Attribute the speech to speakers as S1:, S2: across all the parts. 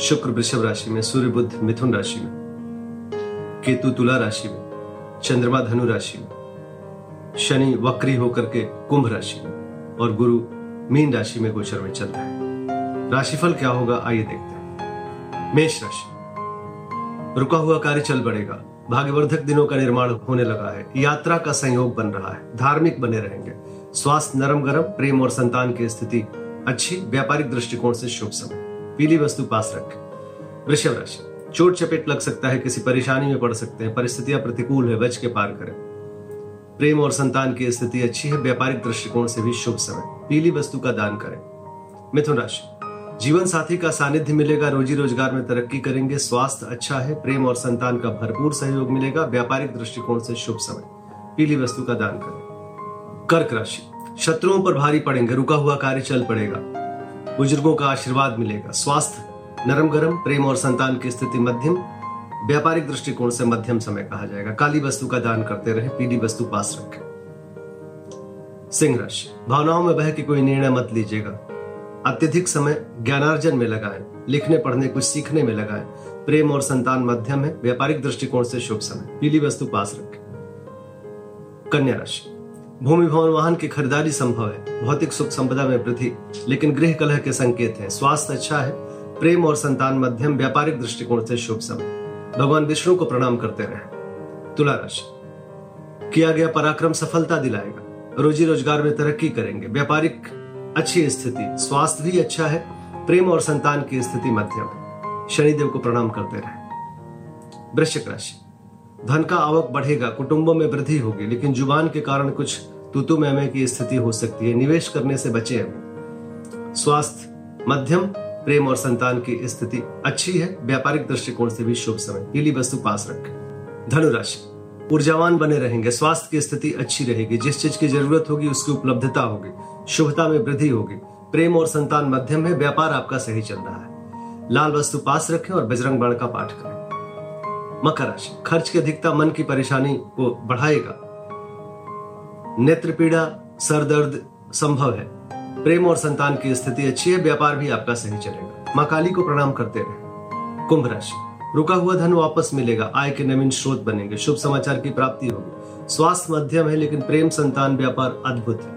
S1: शुक्र वृषभ राशि में, सूर्य बुद्ध मिथुन राशि में, केतु तुला राशि में, चंद्रमा धनु राशि में, शनि वक्री होकर के कुंभ राशि में और गुरु मीन राशि में गोचर में चल रहा है। राशिफल क्या होगा, आइए देखते हैं। मेष राशि रुका हुआ कार्य चल बढ़ेगा भाग्यवर्धक दिनों का निर्माण होने लगा है, यात्रा का संयोग बन रहा है, धार्मिक बने रहेंगे, स्वास्थ्य नरम गरम, प्रेम और संतान की स्थिति अच्छी, व्यापारिक दृष्टिकोण से शुभ समय। पीली वस्तु पास रखें। वृषभ राशि, चोट चपेट लग सकता है, किसी परेशानी में पड़ सकते हैं, परिस्थितियाँ प्रतिकूल है बच के पार करें। प्रेम और संतान की स्थिति अच्छी है, व्यापारिक दृष्टिकोण से भी शुभ समय। पीली वस्तु का दान करें। मिथुन राशि, जीवन साथी का सानिध्य मिलेगा, रोजी रोज़गार में तरक्की करेंगे, स्वास्थ्य अच्छा है, प्रेम और संतान का भरपूर सहयोग मिलेगा, व्यापारिक दृष्टिकोण से शुभ समय। पीली वस्तु का दान करें। कर्क राशि, शत्रुओं पर भारी पड़ेंगे, रुका हुआ कार्य चल पड़ेगा। बुज़ुर्गों का आशीर्वाद मिलेगा। स्वास्थ्य नरम गरम प्रेम और संतान की स्थिति मध्यम, व्यापारिक दृष्टिकोण से मध्यम समय कहा जाएगा। काली वस्तु का दान करते रहे, पीली वस्तु पास रखें। सिंह राशि, भावनाओं में बह के कोई निर्णय मत लीजिएगा। अत्यधिक समय ज्ञानार्जन में लगाएँ, लिखने, पढ़ने, कुछ सीखने में लगाएँ। प्रेम और संतान मध्यम है, व्यापारिक दृष्टिकोण से शुभ समय, पीली वस्तु पास रखें। कन्या राशि भूमि, भवन, वाहन की खरीदारी संभव है। भौतिक सुख संपदा में वृद्धि। लेकिन गृह कलह के संकेत हैं। स्वास्थ्य अच्छा है। प्रेम और संतान मध्यम, व्यापारिक दृष्टिकोण से शुभ समय भगवान विष्णु को प्रणाम करते रहे। तुला राशि। किया गया पराक्रम सफलता दिलाएगा। रोजी रोज़गार में तरक्की करेंगे। व्यापारिक अच्छी स्थिति। स्वास्थ्य भी अच्छा है। प्रेम और संतान की स्थिति मध्यम है। शनिदेव को प्रणाम करते रहे। वृश्चिक राशि। धन का आवक बढ़ेगा। कुटुंबों में वृद्धि होगी। लेकिन ज़ुबान के कारण कुछ तुतु मैमे की स्थिति हो सकती है। निवेश करने से बचे अभी स्वास्थ्य, मध्यम, प्रेम और संतान की स्थिति अच्छी है। व्यापारिक दृष्टिकोण से भी शुभ समय। पीली वस्तु पास रखें। धनुराशि, ऊर्जावान बने रहेंगे। स्वास्थ्य की स्थिति अच्छी रहेगी। जिस चीज़ की ज़रूरत होगी, उसकी उपलब्धता होगी। शुभता में वृद्धि होगी। प्रेम और संतान मध्यम है। व्यापार आपका सही चल रहा है। लाल वस्तु पास रखें और बजरंग बाण का पाठ करें। मकर राशि, खर्च की अधिकता मन की परेशानी को बढ़ाएगा। नेत्र पीड़ा सर दर्द संभव है। प्रेम और संतान की स्थिति अच्छी है, व्यापार भी आपका सही चलेगा। माँ काली को प्रणाम करते रहे। कुंभ राशि। रुका हुआ धन वापस मिलेगा। आय के नवीन स्रोत बनेंगे। शुभ समाचार की प्राप्ति होगी। स्वास्थ्य मध्यम है, लेकिन प्रेम, संतान, व्यापार अद्भुत है।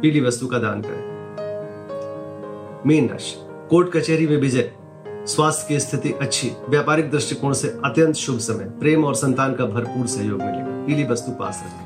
S1: पीली वस्तु का दान करें। मीन राशि। कोर्ट कचहरी में विजय। स्वास्थ्य की स्थिति अच्छी। व्यापारिक दृष्टिकोण से अत्यंत शुभ समय। प्रेम और संतान का भरपूर सहयोग मिलेगा। पीली वस्तु पास रखें।